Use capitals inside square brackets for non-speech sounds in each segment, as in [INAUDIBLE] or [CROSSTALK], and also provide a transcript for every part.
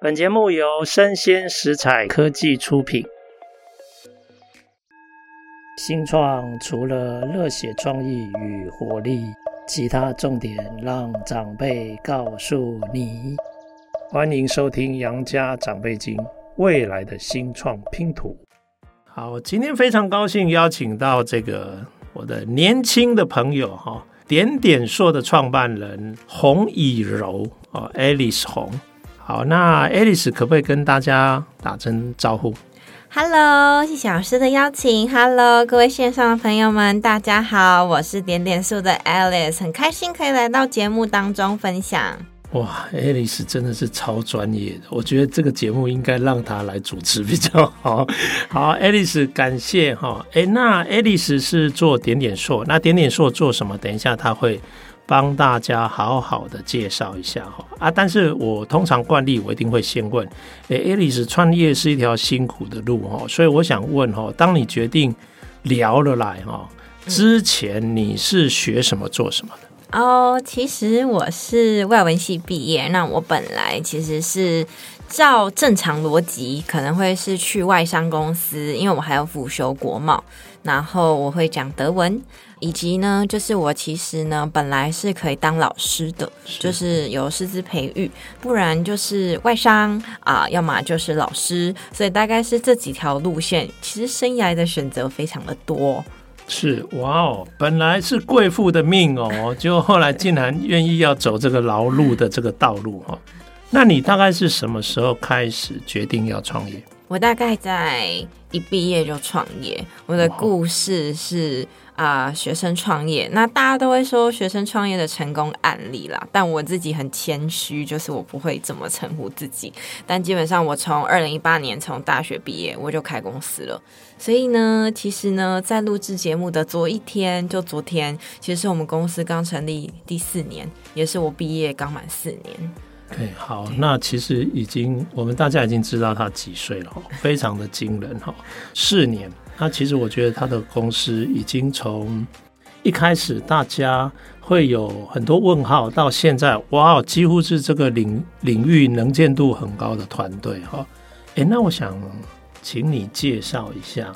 本节目由生鲜食材科技出品。新创除了热血创意与活力，其他重点让长辈告诉你。欢迎收听《杨家长辈经》，未来的新创拼图。好，今天非常高兴邀请到这个我的年轻的朋友哈，点点塑的创办人洪以柔哦，Alice 洪。好，那 Alice 可不可以跟大家打声招呼？Hello，谢谢老师的邀请。Hello，各位线上的朋友们，大家好，我是点点树的 Alice，很开心可以来到节目当中分享。哇，Alice 真的是超专业的，我觉得这个节目应该让她来主持比较好。[LAUGHS] 好，Alice，感谢哈。哎，那 Alice 是做点点塑，那点点塑做什么？等一下他会。帮大家好好的介绍一下哈啊！但是我通常惯例，我一定会先问：哎，Alice 创业是一条辛苦的路哈，所以我想问哈，当你决定聊了来哈，之前你是学什么做什么的？哦，其实我是外文系毕业，那我本来其实是照正常逻辑，可能会是去外商公司，因为我还要辅修国贸，然后我会讲德文。以及呢，就是我其实呢，本来是可以当老师的，是就是有师资培育，不然就是外商啊、呃，要么就是老师，所以大概是这几条路线。其实生涯的选择非常的多。是哇哦，本来是贵妇的命哦，就后来竟然愿意要走这个劳碌的这个道路哈。那你大概是什么时候开始决定要创业？我大概在一毕业就创业。我的故事是。啊、学生创业，那大家都会说学生创业的成功案例啦。但我自己很谦虚，就是我不会这么称呼自己。但基本上，我从二零一八年从大学毕业，我就开公司了。所以呢，其实呢，在录制节目的昨一天，就昨天，其实是我们公司刚成立第四年，也是我毕业刚满四年。OK，好，那其实已经我们大家已经知道他几岁了，非常的惊人哈，四年。那其实我觉得他的公司已经从一开始大家会有很多问号，到现在哇，几乎是这个领领域能见度很高的团队哈。诶，那我想请你介绍一下，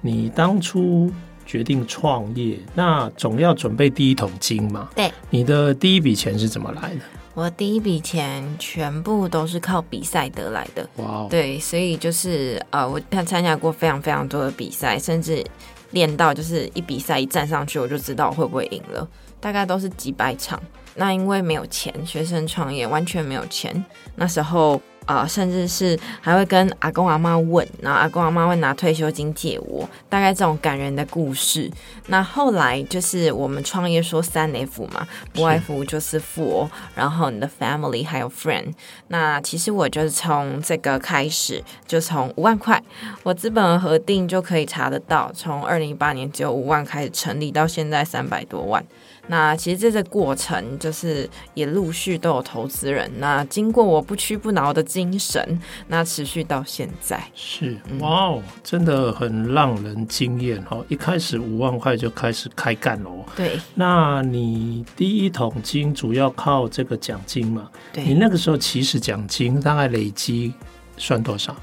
你当初决定创业，那总要准备第一桶金嘛？对，你的第一笔钱是怎么来的？我第一笔钱全部都是靠比赛得来的，哇 Wow！对，所以就是呃，我参参加过非常非常多的比赛，甚至练到就是一比赛一站上去，我就知道我会不会赢了，大概都是几百场。那因为没有钱，学生创业完全没有钱，那时候。啊、呃，甚至是还会跟阿公阿妈问，然后阿公阿妈会拿退休金借我，大概这种感人的故事。那后来就是我们创业说三 F 嘛，不外乎就是 For，然后你的 Family 还有 Friend。那其实我就是从这个开始，就从五万块，我资本额核定就可以查得到，从二零一八年只有五万开始成立，到现在三百多万。那其实这个过程就是也陆续都有投资人。那经过我不屈不挠的精神，那持续到现在是哇哦，真的很让人惊艳哈！一开始五万块就开始开干了。对，那你第一桶金主要靠这个奖金嘛？对，你那个时候起始奖金大概累积算多少？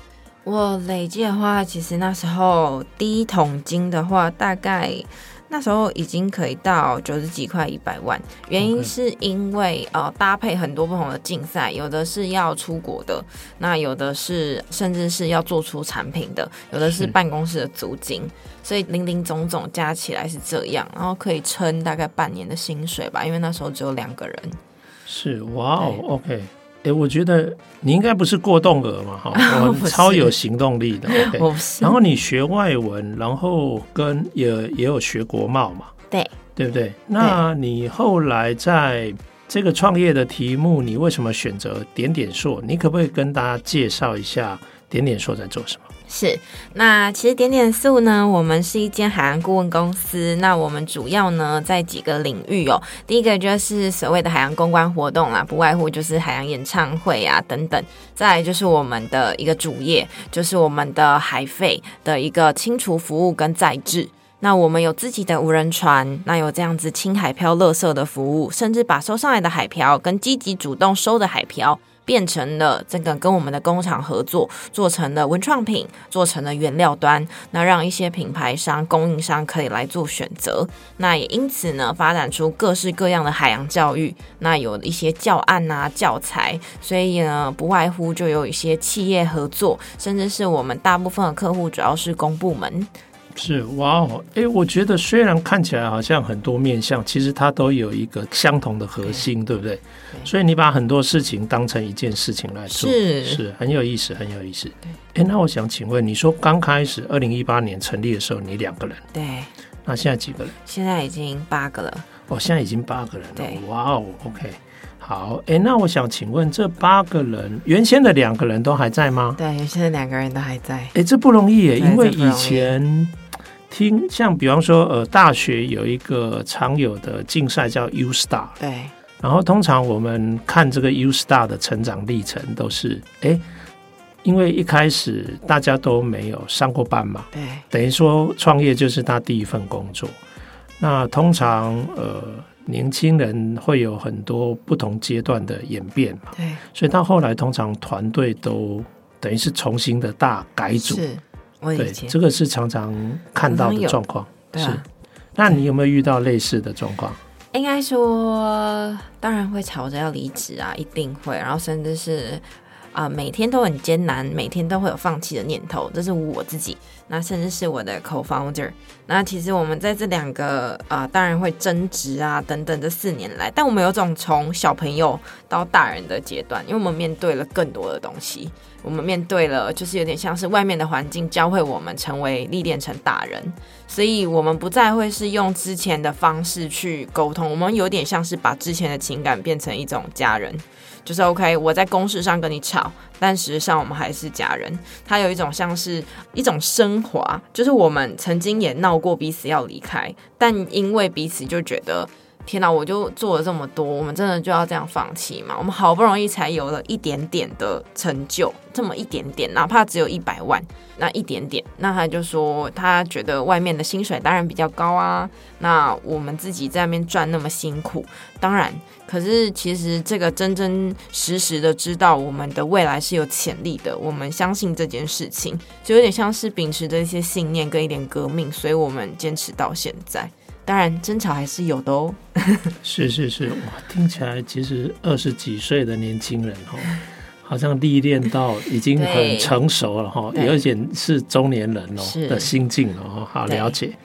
我累计的话，其实那时候第一桶金的话，大概。那时候已经可以到九十几块一百万，原因是因为.呃搭配很多不同的竞赛，有的是要出国的，那有的是甚至是要做出产品的，有的是办公室的租金，所以零零总总加起来是这样，然后可以撑大概半年的薪水吧，因为那时候只有两个人。是哇哦，OK。哎，我觉得你应该不是过动儿嘛，哈，我超有行动力的。[LAUGHS] Okay、然后你学外文，然后跟也也有学国贸嘛，对，对不对？那你后来在这个创业的题目，你为什么选择点点硕？你可不可以跟大家介绍一下点点硕在做什么？是，那其实点点素呢，我们是一间海洋顾问公司。那我们主要呢在几个领域哦，第一个就是所谓的海洋公关活动啦，不外乎就是海洋演唱会啊等等。再来就是我们的一个主业，就是我们的海废的一个清除服务跟再制。那我们有自己的无人船，那有这样子清海漂垃圾的服务，甚至把收上来的海漂跟积极主动收的海漂。变成了这个跟我们的工厂合作，做成了文创品，做成了原料端，那让一些品牌商、供应商可以来做选择。那也因此呢，发展出各式各样的海洋教育。那有一些教案啊、教材，所以呢，不外乎就有一些企业合作，甚至是我们大部分的客户主要是公部门。是哇哦，哎，我觉得虽然看起来好像很多面向，其实它都有一个相同的核心，对，对不对？对，所以你把很多事情当成一件事情来做，是是很有意思，很有意思。哎，那我想请问，你说刚开始二零一八年成立的时候，你两个人，对，那现在几个人？现在已经八个了。哦，现在已经八个人了。对，哇哦，OK，好，哎，那我想请问，这八个人原先的两个人都还在吗？对，原先的两个人都还在。哎，这不容易耶，因为以前。听，像比方说，呃，大学有一个常有的竞赛叫 U Star，对。然后通常我们看这个 U Star 的成长历程，都是，哎，因为一开始大家都没有上过班嘛，对。等于说创业就是他第一份工作。那通常，呃，年轻人会有很多不同阶段的演变嘛，对。所以到后来，通常团队都等于是重新的大改组。是。对，这个是常常看到的状况。对啊，是，那你有没有遇到类似的状况？应该说，当然会吵着要离职啊，一定会。然后甚至是啊、每天都很艰难，每天都会有放弃的念头。这是我自己，那甚至是我的 co-founder。那其实我们在这两个啊、当然会争执啊等等。这四年来，但我们有种从小朋友到大人的阶段，因为我们面对了更多的东西。我们面对了，就是有点像是外面的环境教会我们成为历练成大人，所以我们不再会是用之前的方式去沟通，我们有点像是把之前的情感变成一种家人，就是 OK，我在公事上跟你吵，但实际上我们还是家人。它有一种像是一种升华，就是我们曾经也闹过彼此要离开，但因为彼此就觉得。天哪！我就做了这么多，我们真的就要这样放弃吗？我们好不容易才有了一点点的成就，这么一点点，哪怕只有一百万，那一点点，那他就说他觉得外面的薪水当然比较高啊。那我们自己在那边赚那么辛苦，当然，可是其实这个真真实实的知道我们的未来是有潜力的，我们相信这件事情，就有点像是秉持着一些信念跟一点革命，所以我们坚持到现在。当然，争吵还是有的哦。[LAUGHS] 是是是，哇，听起来其实二十几岁的年轻人哈，[LAUGHS] 好像历练到已经很成熟了哈，有一点是中年人哦的心境了哈。好了解。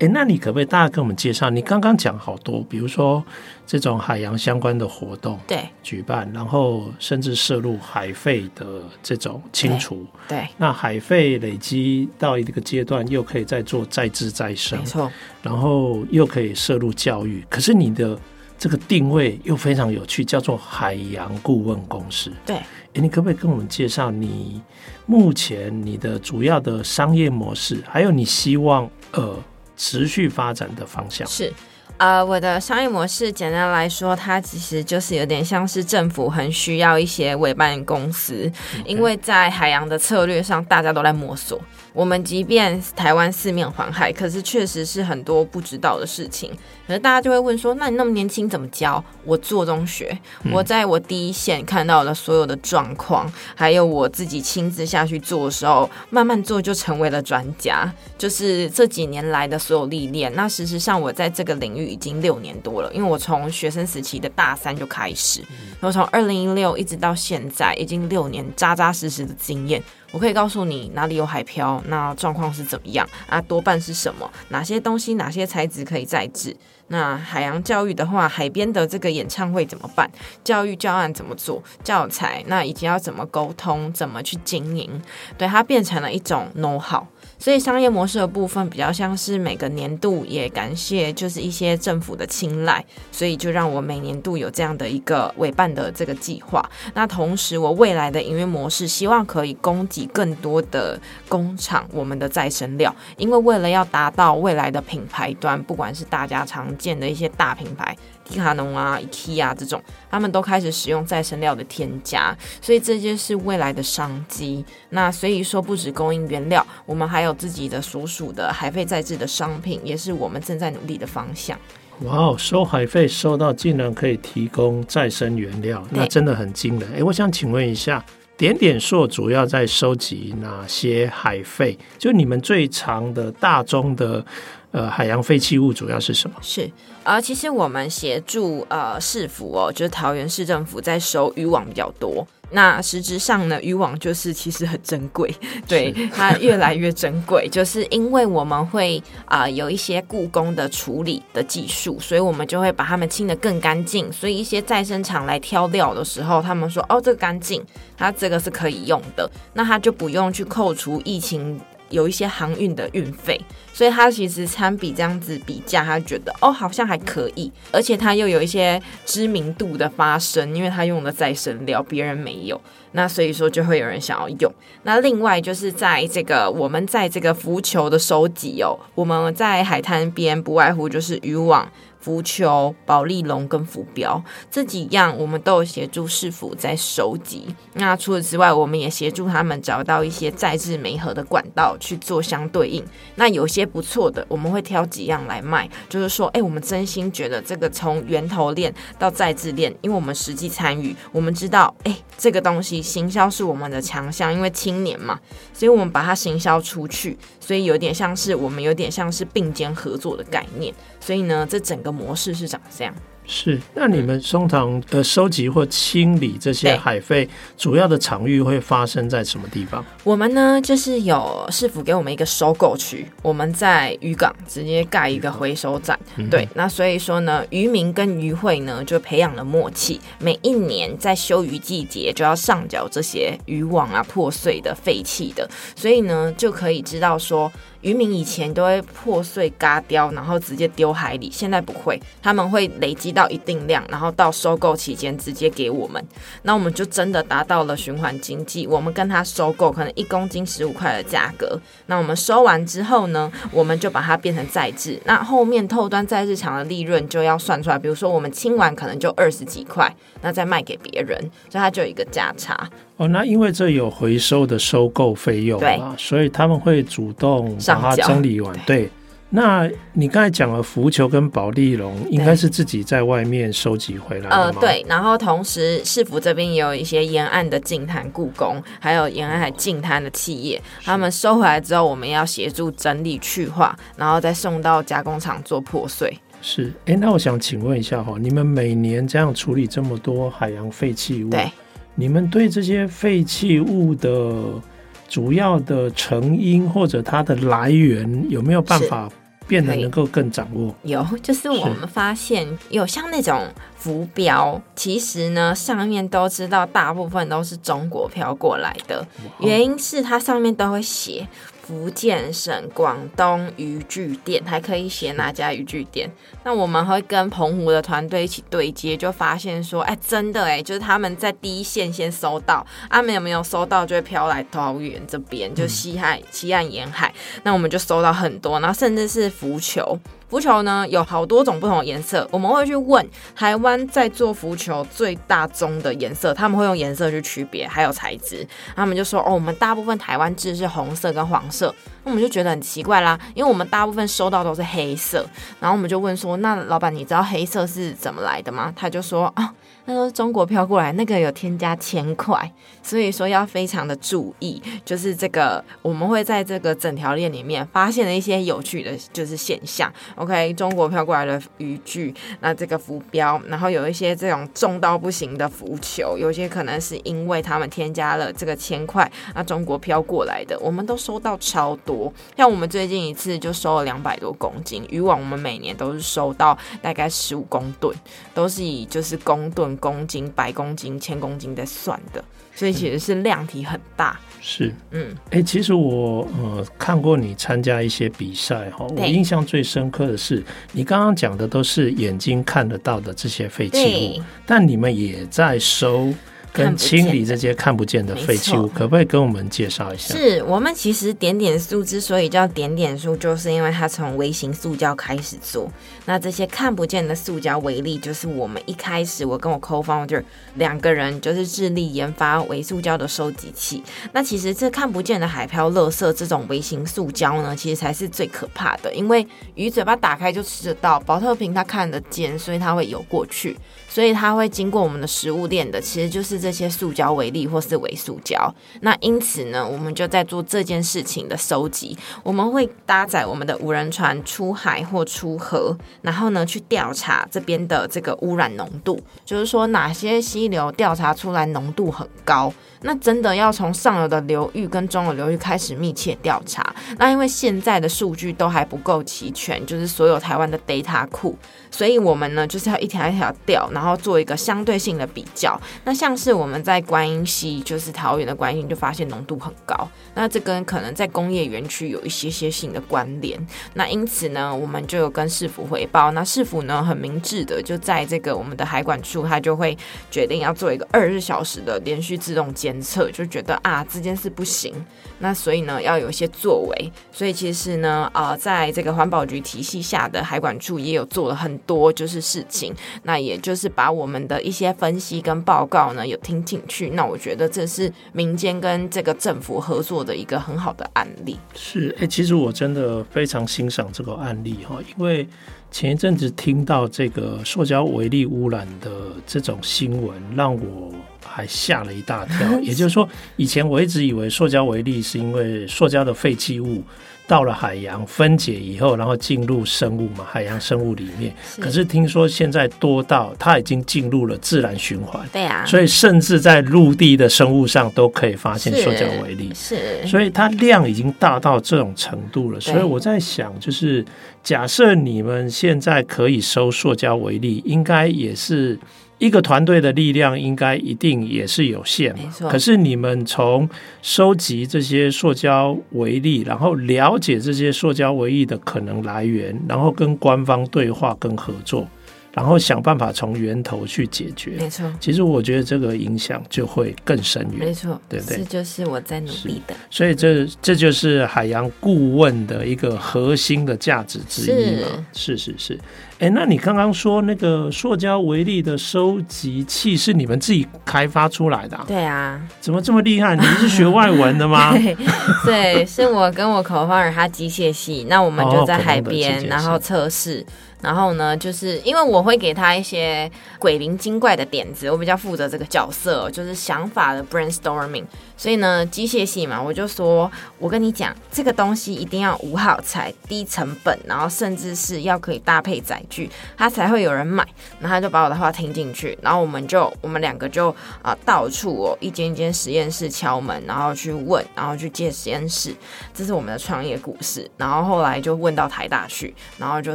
哎，那你可不可以大家跟我们介绍？你刚刚讲好多，比如说这种海洋相关的活动，对，举办，然后甚至涉入海废的这种清除，对，对，那海废累积到一个阶段，又可以再做再制再生，没错，然后又可以涉入教育。可是你的这个定位又非常有趣，叫做海洋顾问公司。对，哎，你可不可以跟我们介绍你目前你的主要的商业模式，还有你希望呃。持续发展的方向是，呃，我的商业模式简单来说，它其实就是有点像是政府很需要一些委办公司.因为在海洋的策略上，大家都在摸索。我们即便台湾四面环海，可是确实是很多不知道的事情。可是大家就会问说：“那你那么年轻怎么教？”我做中学，我在我第一线看到了所有的状况，还有我自己亲自下去做的时候，慢慢做就成为了专家。就是这几年来的所有历练。那事实上，我在这个领域已经六年多了，因为我从学生时期的大三就开始，然后从二零一六一直到现在，已经六年扎扎实实的经验。我可以告诉你哪里有海漂，那状况是怎么样啊？多半是什么？哪些东西、哪些材质可以再制？那海洋教育的话，海边的这个演唱会怎么办？教育教案怎么做？教材那以及要怎么沟通？怎么去经营？对，它变成了一种 know-how。所以商业模式的部分比较像是每个年度也感谢就是一些政府的青睐，所以就让我每年度有这样的一个委办的这个计划。那同时我未来的营运模式希望可以供给更多的工厂我们的再生料，因为为了要达到未来的品牌端，不管是大家常见的一些大品牌。迪卡侬啊、IKEA 啊这种，他们都开始使用再生料的添加，所以这些是未来的商机。那所以说，不止供应原料，我们还有自己的所属的海费再制的商品，也是我们正在努力的方向。哇哦，收海费收到竟然可以提供再生原料，那真的很惊人。哎，我想请问一下，点点硕主要在收集哪些海废？就你们最长的大宗的呃海洋废弃物主要是什么？是。而、其实我们协助呃市府哦，就是桃园市政府在收渔网比较多。那实质上呢，渔网就是其实很珍贵，对它越来越珍贵，[LAUGHS] 就是因为我们会啊、呃、有一些故宫的处理的技术，所以我们就会把它们清得更干净。所以一些再生厂来挑料的时候，他们说哦，这个干净，它这个是可以用的，那它就不用去扣除疫情。有一些航运的运费，所以他其实参比这样子比价，他觉得哦好像还可以，而且他又有一些知名度的发生，因为他用的再生料别人没有，那所以说就会有人想要用。那另外就是在这个我们在这个浮球的收集哦，我们在海滩边不外乎就是渔网。浮球、保丽龙跟浮标这几样，我们都有协助市府在收集。那除此之外，我们也协助他们找到一些再制媒合的管道去做相对应。那有些不错的，我们会挑几样来卖。就是说，哎，我们真心觉得这个从源头链到再制链，因为我们实际参与，我们知道，哎，这个东西行销是我们的强项，因为青年嘛，所以我们把它行销出去。所以有点像是我们有点像是并肩合作的概念。所以呢，这整个模式是长这样。是，那你们通常呃收集或清理这些海废，主要的场域会发生在什么地方？我们呢，就是有市府给我们一个收购区，我们在渔港直接盖一个回收站。嗯、对，那所以说呢，渔民跟渔会呢就培养了默契，每一年在休渔季节就要上缴这些渔网啊破碎的废弃的，所以呢就可以知道说。渔民以前都会破碎嘎雕，然后直接丢海里，现在不会，他们会累积到一定量，然后到收购期间直接给我们，那我们就真的达到了循环经济。我们跟他收购可能一公斤十五块的价格，那我们收完之后呢，我们就把它变成再制，那后面透端再日常的利润就要算出来，比如说我们清完可能就二十几块，那再卖给别人，所以它就有一个价差。哦，那因为这有回收的收购费用啊，所以他们会主动把它整理完。对，那你刚才讲了浮球跟保利龙，应该是自己在外面收集回来的？呃，对。然后同时市府这边也有一些沿岸的净滩故宫，还有沿岸还净滩的企业，他们收回来之后，我们要协助整理去化，然后再送到加工厂做破碎。是，哎，那我想请问一下哈，你们每年这样处理这么多海洋废弃物？对。你们对这些废弃物的主要的成因或者它的来源有没有办法变得能够更掌握？有，就是我们发现有像那种浮标，其实呢上面都知道大部分都是中国飘过来的，原因是它上面都会写。福建省广东渔具店还可以写哪家渔具店？那我们会跟澎湖的团队一起对接，就发现说，哎，真的哎，就是他们在第一线先收到，他们有没有收到，就会飘来桃园这边，就西海西岸沿海，那我们就收到很多，然后甚至是浮球。浮球呢有好多种不同的颜色，我们会去问台湾在做浮球最大宗的颜色，他们会用颜色去区别，还有材质，他们就说哦，我们大部分台湾制是红色跟黄色，那我们就觉得很奇怪啦，因为我们大部分收到都是黑色，然后我们就问说，那老板你知道黑色是怎么来的吗？他就说啊。那都是中国飘过来，那个有添加铅块，所以说要非常的注意。就是这个，我们会在这个整条链里面发现了一些有趣的就是现象。OK，中国飘过来的渔具，那这个浮标，然后有一些这种重到不行的浮球，有些可能是因为他们添加了这个铅块，那中国飘过来的，我们都收到超多。像我们最近一次就收了两百多公斤，渔网我们每年都是收到大概十五公吨，都是以就是公吨。公斤、百公斤、千公斤在算的，所以其实是量体很大。是，嗯，哎、欸，其实我呃看过你参加一些比赛哈，我印象最深刻的是你刚刚讲的都是眼睛看得到的这些废弃物，但你们也在收跟清理这些看不见的废弃物，可不可以跟我们介绍一下？是我们其实点点塑之所以叫点点塑，就是因为它从微型塑胶开始做。那这些看不见的塑胶为例，就是我们一开始我跟我 co-founder 两个人就是致力研发微塑胶的收集器。那其实这看不见的海漂垃圾这种微型塑胶呢，其实才是最可怕的，因为鱼嘴巴打开就吃得到，保特瓶它看得见，所以它会游过去。所以它会经过我们的食物链的，其实就是这些塑胶微粒或是微塑胶。那因此呢，我们就在做这件事情的收集。我们会搭载我们的无人船出海或出河，然后呢去调查这边的这个污染浓度，就是说哪些溪流调查出来浓度很高。那真的要从上游的流域跟中游流域开始密切调查。那因为现在的数据都还不够齐全，就是所有台湾的 data 库，所以我们呢就是要一条一条调，然后做一个相对性的比较。那像是我们在观音溪，就是桃园的观音，就发现浓度很高。那这跟可能在工业园区有一些些性的关联。那因此呢，我们就有跟市府回报。那市府呢很明智的，就在这个我们的海管处，他就会决定要做一个二十小时的连续自动监。测就觉得啊，这件事不行，那所以呢要有一些作为，所以其实呢啊、在这个环保局体系下的海管处也有做了很多就是事情，那也就是把我们的一些分析跟报告呢有听进去，那我觉得这是民间跟这个政府合作的一个很好的案例。是，哎、欸，其实我真的非常欣赏这个案例哈，因为前一阵子听到这个塑胶微粒污染的这种新闻，让我。还吓了一大跳，[LAUGHS] 也就是说，以前我一直以为塑胶微粒是因为塑胶的废弃物到了海洋分解以后，然后进入生物嘛，海洋生物里面。可是听说现在多到它已经进入了自然循环，对啊，所以甚至在陆地的生物上都可以发现塑胶微粒，是，所以它量已经大到这种程度了。所以我在想，就是假设你们现在可以收塑胶微粒，应该也是。一个团队的力量应该一定也是有限嘛，可是你们从收集这些塑胶微粒，然后了解这些塑胶微粒的可能来源，然后跟官方对话跟合作。然后想办法从源头去解决，没错。其实我觉得这个影响就会更深远，没错，对不对？这就是我在努力的。所以这这就是海洋顾问的一个核心的价值之一嘛。是是是。哎，那你刚刚说那个塑胶微粒的收集器是你们自己开发出来的啊？对啊。怎么这么厉害？你是学外文的吗？[LAUGHS] 对，对，是我跟我 co-founder 他机械系，那我们就在海边，然后测试。然后呢，就是因为我会给他一些鬼灵精怪的点子，我比较负责这个角色，就是想法的 brainstorming。所以呢，机械系嘛，我就说，我跟你讲，这个东西一定要无耗材、低成本，然后甚至是要可以搭配载具，它才会有人买。然后他就把我的话听进去，然后我们就我们两个就啊、到处哦一间一间实验室敲门，然后去问，然后去借实验室。这是我们的创业故事。然后后来就问到台大去，然后就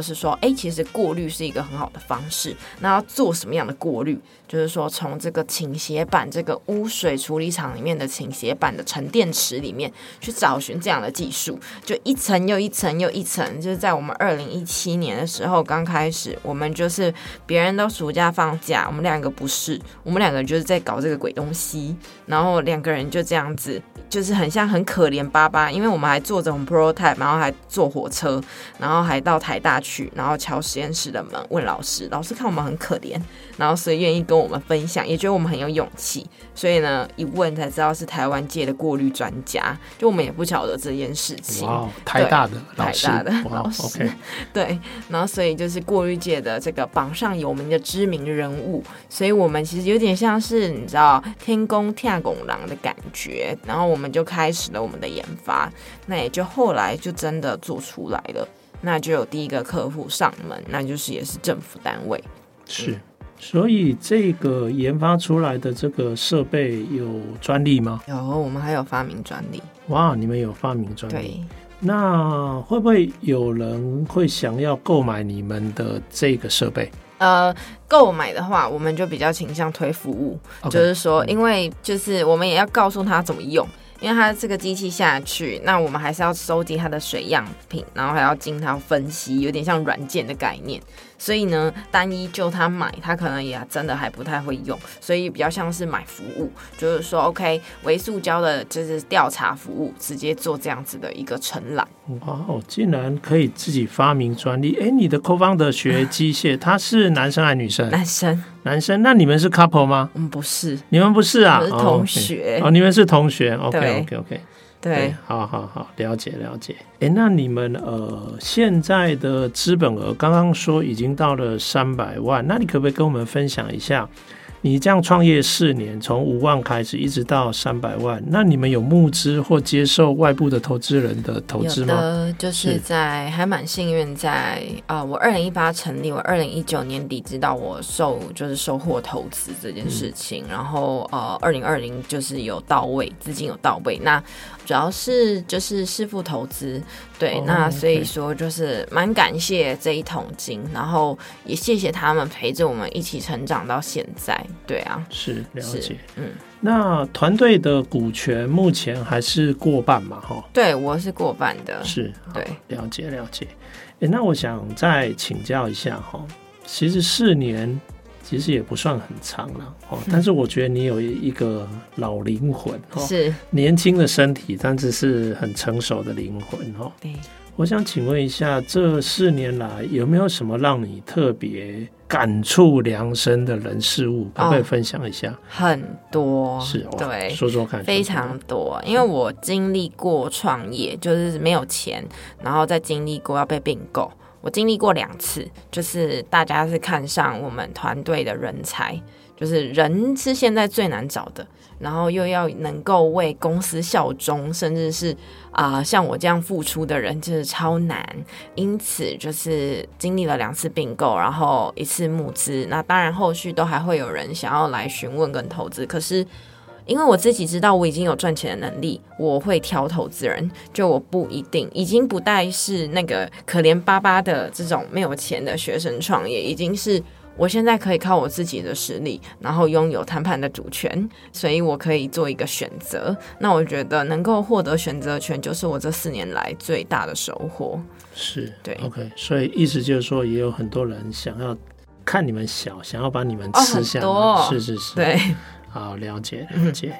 是说，哎，其实过滤是一个很好的方式。那要做什么样的过滤？就是说，从这个倾斜板这个污水处理厂里面的倾斜板的沉淀池里面去找寻这样的技术，就一层又一层又一层。就是在我们二零一七年的时候刚开始，我们就是别人都暑假放假，我们两个不是，我们两个就是在搞这个鬼东西，然后两个人就这样子，就是很像很可怜巴巴，因为我们还坐着我们 prototype，然后还坐火车，然后还到台大去，然后敲实验室的门问老师，老师看我们很可怜，然后所以愿意跟我。们分享也觉得我们很有勇气，所以呢，一问才知道是台湾界的过滤专家，就我们也不晓得这件事情。哇，台大的老师，台大的老师 [LAUGHS] 对，然后所以就是过滤界的这个榜上有名的知名人物，所以我们其实有点像是你知道天宫天拱狼的感觉，然后我们就开始了我们的研发，那也就后来就真的做出来了，那就有第一个客户上门，那就是也是政府单位，是。所以这个研发出来的这个设备有专利吗？有，我们还有发明专利。哇，你们有发明专利？对。那会不会有人会想要购买你们的这个设备？呃，购买的话，我们就比较倾向推服务，Okay. 就是说，因为就是我们也要告诉他怎么用。因为它这个机器下去，那我们还是要收集它的水样品，然后还要经它分析，有点像软件的概念。所以呢，单一就他买，他可能也真的还不太会用，所以比较像是买服务，就是说，OK，微塑胶的就是调查服务，直接做这样子的一个承揽。哇哦，竟然可以自己发明专利！哎，你的 co-founder 学机械，他是男生还是女生？男生。男生？那你们是 couple 吗？嗯，不是。你们不是啊？是同学。哦，okay. 哦，你们是同学。OK，OK，OK。Okay, okay, okay. 对，好好好，了解了解。哎，那你们呃现在的资本额刚刚说已经到了三百万，那你可不可以跟我们分享一下？你这样创业四年，从五万开始一直到三百万，那你们有募资或接受外部的投资人的投资吗？有的，就是在还蛮幸运，在啊、呃，我二零一八成立，我二零一九年底知道我受就是收获投资这件事情，嗯、然后呃，二零二零就是有到位，资金有到位，那。主要是就是师傅投资，对，oh, 那所以说就是蛮感谢这一桶金，然后也谢谢他们陪着我们一起成长到现在，对啊，是了解，嗯，那团队的股权目前还是过半嘛，哈，对，我是过半的，是，对，了解了解，哎，那我想再请教一下哈，其实四年。其实也不算很长了哦，但是我觉得你有一个老灵魂哦，是年轻的身体，但是是很成熟的灵魂哦。对，我想请问一下，这四年来有没有什么让你特别感触良深的人事物，可不可以分享一下？很多，是，对，说说看，非常多，因为我经历过创业，就是没有钱，然后再经历过要被并购。我经历过两次，就是大家是看上我们团队的人才，就是人是现在最难找的，然后又要能够为公司效忠，甚至是啊、像我这样付出的人，就是超难。因此，就是经历了两次并购，然后一次募资，那当然后续都还会有人想要来询问跟投资，可是。因为我自己知道我已经有赚钱的能力，我会挑投资人，就我不一定，已经不再是那个可怜巴巴的这种没有钱的学生创业，已经是我现在可以靠我自己的实力，然后拥有谈判的主权，所以我可以做一个选择。那我觉得能够获得选择权，就是我这四年来最大的收获。是对，OK，所以意思就是说，也有很多人想要看你们小，想要把你们吃下来，哦、是是是，对。好，了解了解。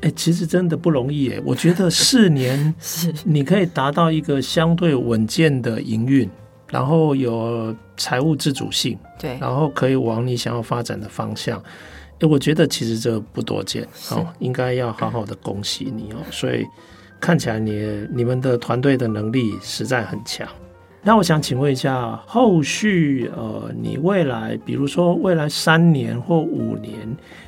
哎、欸，其实真的不容易哎。我觉得四年 [LAUGHS] 是你可以达到一个相对稳健的营运，然后有财务自主性，对，然后可以往你想要发展的方向。哎，我觉得其实这不多见哦，应该要好好的恭喜你哦。所以看起来你你们的团队的能力实在很强。那我想请问一下，后续呃，你未来比如说未来三年或五年，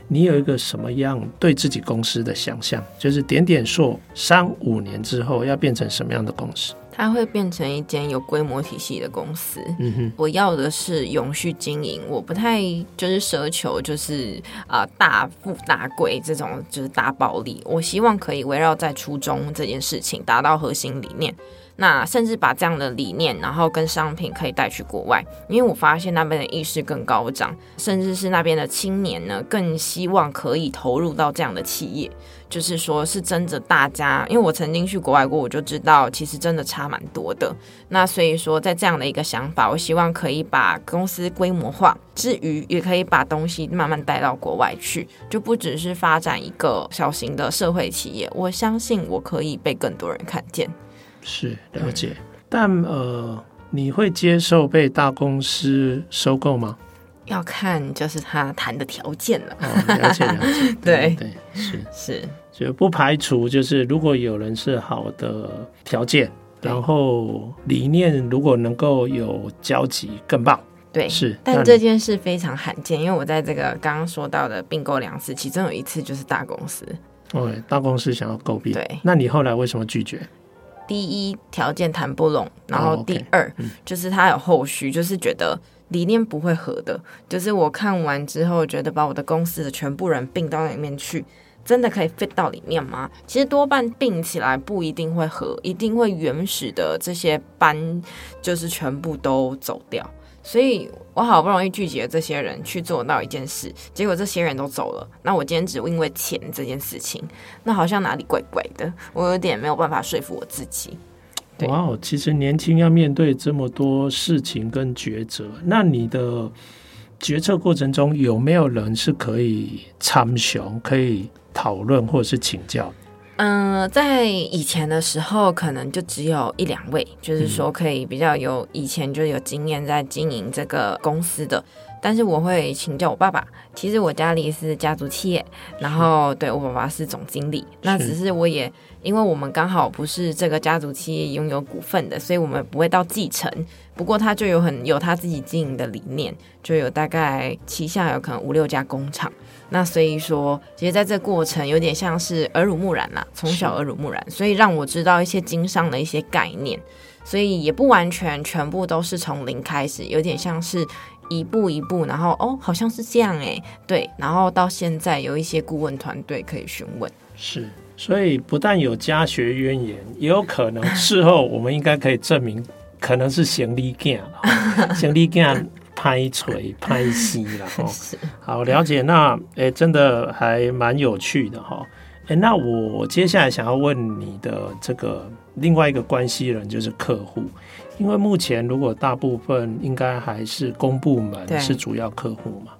你有一个什么样对自己公司的想象？就是点点塑三五年之后要变成什么样的公司？它会变成一间有规模体系的公司。嗯哼，我要的是永续经营，我不太就是奢求就是啊、呃、大富大贵这种就是大暴利。我希望可以围绕在初衷这件事情，达到核心理念。那甚至把这样的理念，然后跟商品可以带去国外，因为我发现那边的意识更高涨，甚至是那边的青年呢，更希望可以投入到这样的企业，就是说是真的大家，因为我曾经去国外过，我就知道其实真的差蛮多的。那所以说，在这样的一个想法，我希望可以把公司规模化之余，也可以把东西慢慢带到国外去，就不只是发展一个小型的社会企业。我相信我可以被更多人看见。是了解，嗯、但呃，你会接受被大公司收购吗？要看就是他谈的条件了。哦，了解了解，[LAUGHS] 对对是是，就不排除就是如果有人是好的条件，然后理念如果能够有交集，更棒。对，是，但这件事非常罕见，因为我在这个刚刚说到的并购两次，其中有一次就是大公司。哦，大公司想要购并，对，那你后来为什么拒绝？第一条件谈不拢，然后第二、oh, okay. 就是他有后续，就是觉得理念不会合的。就是我看完之后，觉得把我的公司的全部人并到里面去，真的可以 fit 到里面吗？其实多半并起来不一定会合，一定会原始的这些班就是全部都走掉。所以我好不容易聚集这些人去做到一件事，结果这些人都走了。那我今天只因为钱这件事情，那好像哪里怪怪的，我有点没有办法说服我自己。哇哦，其实年轻要面对这么多事情跟抉择，那你的决策过程中有没有人是可以参详、可以讨论或者是请教？嗯、呃，在以前的时候，可能就只有一两位，就是说可以比较有以前就有经验在经营这个公司的。但是我会请教我爸爸，其实我家里是家族企业，然后对我爸爸是总经理，那只是我也因为我们刚好不是这个家族企业拥有股份的，所以我们不会到继承。不过他就有很有他自己经营的理念，就有大概旗下有可能五六家工厂。那所以说，其实在这过程有点像是耳濡目染啦，从小耳濡目染，所以让我知道一些经商的一些概念，所以也不完全全部都是从零开始，有点像是。一步一步，然后哦，好像是这样哎，对，然后到现在有一些顾问团队可以询问，是，所以不但有家学渊源，也有可能事后我们应该可以证明，可能是行李架，行李架拍锤拍戏了哈。好了解，那哎，真的还蛮有趣的哈。哎，那我接下来想要问你的这个另外一个关系人就是客户。因为目前如果大部分应该还是公部门是主要客户嘛，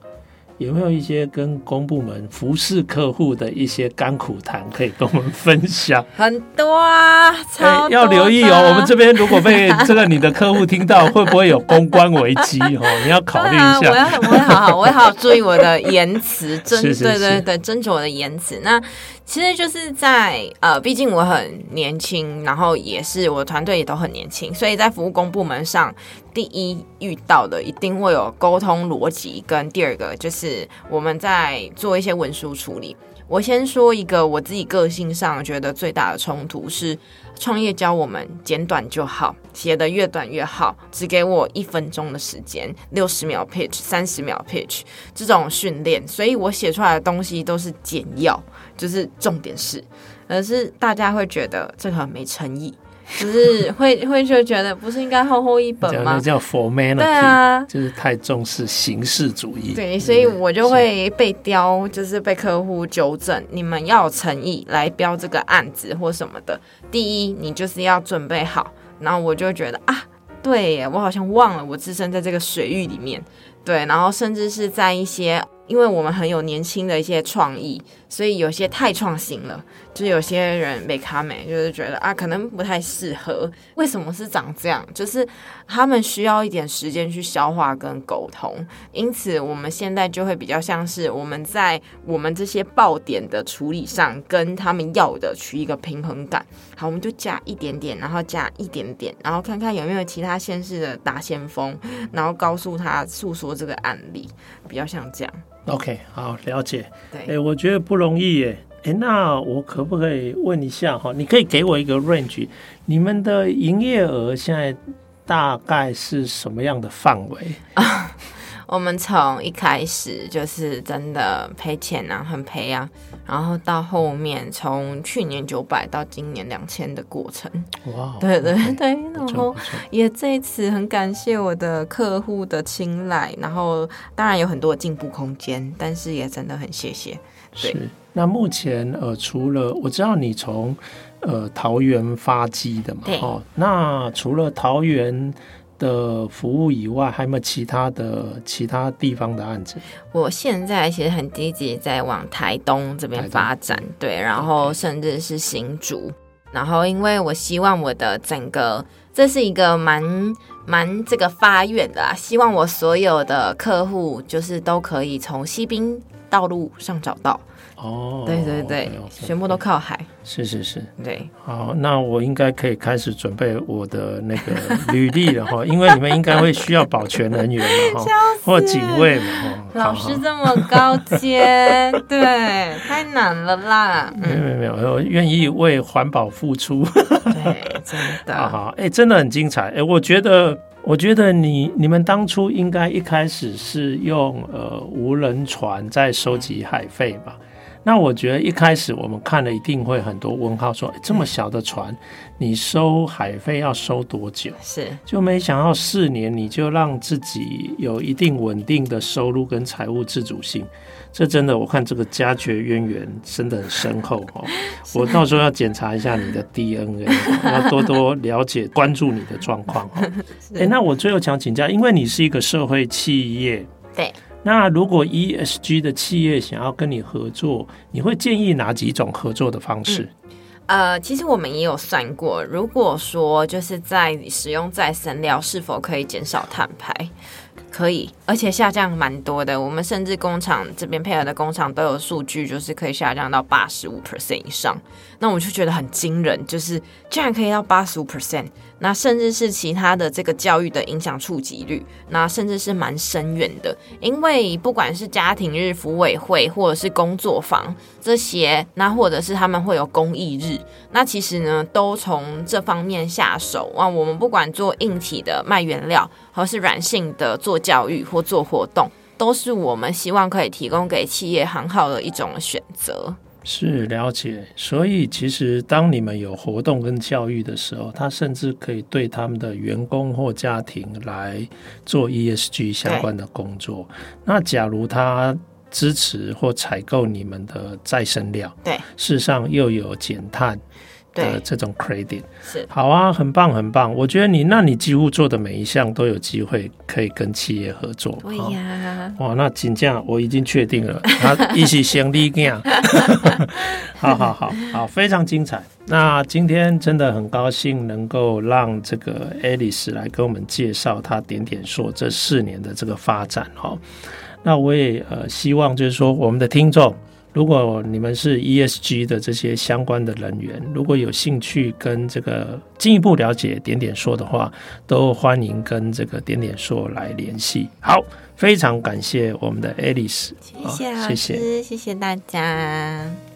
有没有一些跟公部门服侍客户的一些甘苦谈可以跟我们分享？[LAUGHS] 很多啊，要留意哦。我们这边如果被 [LAUGHS] 这个你的客户听到，会不会有公关危机哦？[LAUGHS] 你要考虑一下。啊，我要我会好好，我会好好注意我的言辞，斟对对对，斟酌我的言辞。那。其实就是在呃，毕竟我很年轻，然后也是我团队也都很年轻，所以在服务工部门上，第一遇到的一定会有沟通逻辑，跟第二个就是我们在做一些文书处理。我先说一个我自己个性上觉得最大的冲突是，创业教我们简短就好，写的越短越好，只给我一分钟的时间，六十秒 pitch，三十秒 pitch 这种训练，所以我写出来的东西都是简要。就是重点是，而是大家会觉得这个很没诚意，就是会会就觉得不是应该厚厚一本吗？叫 formality，对啊，就是太重视形式主义。对，所以我就会被刁，就是被客户纠正，你们要有诚意来标这个案子或什么的。第一，你就是要准备好，然后我就觉得啊，对耶，我好像忘了我置身在这个水域里面，对，然后甚至是在一些。因为我们很有年轻的一些创意，所以有些太创新了，就有些人没卡美，就是觉得啊，可能不太适合。为什么是长这样？就是他们需要一点时间去消化跟沟通。因此，我们现在就会比较像是我们在我们这些爆点的处理上，跟他们要的取一个平衡感。好，我们就加一点点，然后加一点点，然后看看有没有其他先市的打先锋，然后告诉他诉说这个案例，比较像这样。OK，好，了解。对，哎、欸，我觉得不容易耶。哎、欸，那我可不可以问一下哈？你可以给我一个 range，你们的营业额现在大概是什么样的范围啊？[LAUGHS] 我们从一开始就是真的赔钱啊，很赔啊，然后到后面从去年九百到今年两千的过程，哇，对对对，然后也这一次很感谢我的客户的青睐，然后当然有很多进步空间，但是也真的很谢谢。对，是那目前呃，除了我知道你从呃桃园发迹的嘛，哦，那除了桃园。的服务以外，还有没有其他的其他地方的案子？我现在其实很积极在往台东这边发展，对，然后甚至是新竹，然后因为我希望我的整个，这是一个蛮蛮这个发愿的啊，希望我所有的客户就是都可以从西滨道路上找到。哦，对对对.全部都靠海，是是是，对。好，那我应该可以开始准备我的那个履历了哈，[LAUGHS] 因为你们应该会需要保全人员嘛哈，或警卫嘛哈。老师这么高阶，[LAUGHS] 对，太难了啦。没有没有，我愿意为环保付出。对，真的。[LAUGHS] 好好，哎，真的很精彩。哎，我觉得，我觉得你你们当初应该一开始是用呃无人船在收集海费吧。那我觉得一开始我们看了一定会很多问号说，说这么小的船，你收海费要收多久？是，就没想到四年你就让自己有一定稳定的收入跟财务自主性。这真的，我看这个家绝渊源真的很深厚哦。[LAUGHS] 我到时候要检查一下你的 DNA，要多多了解、关注你的状况哦。[LAUGHS] 哎，那我最后想请教，因为你是一个社会企业，对，那如果 ESG 的企业想要跟你合作，你会建议哪几种合作的方式？呃，其实我们也有算过，如果说就是在使用再生料，是否可以减少碳排？可以，而且下降蛮多的。我们甚至工厂这边配合的工厂都有数据，就是可以下降到八十五 percent 以上。那我就觉得很惊人，就是居然可以到八十五 percent。那甚至是其他的这个教育的影响触及率，那甚至是蛮深远的。因为不管是家庭日、服委会，或者是工作坊这些，那或者是他们会有公益日，那其实呢，都从这方面下手。啊，我们不管做硬体的卖原料，或是软性的做教育或做活动，都是我们希望可以提供给企业很好的一种选择。是了解，所以其实当你们有活动跟教育的时候，他甚至可以对他们的员工或家庭来做 ESG 相关的工作。那假如他支持或采购你们的再生料，对，事实上又有减碳。的这种 credit 是好啊，很棒很棒。我觉得你，那你几乎做的每一项都有机会可以跟企业合作。对呀，哇，那请这样我已经确定了，他一起先立样。[LAUGHS] 好好好好，非常精彩。那今天真的很高兴能够让这个 Alice 来跟我们介绍他点点说这四年的这个发展哈。那我也呃希望就是说我们的听众。如果你们是 ESG 的这些相关的人员，如果有兴趣跟这个进一步了解点点说的话，都欢迎跟这个点点说来联系。好，非常感谢我们的 Alice，谢谢老师，谢谢，谢谢大家。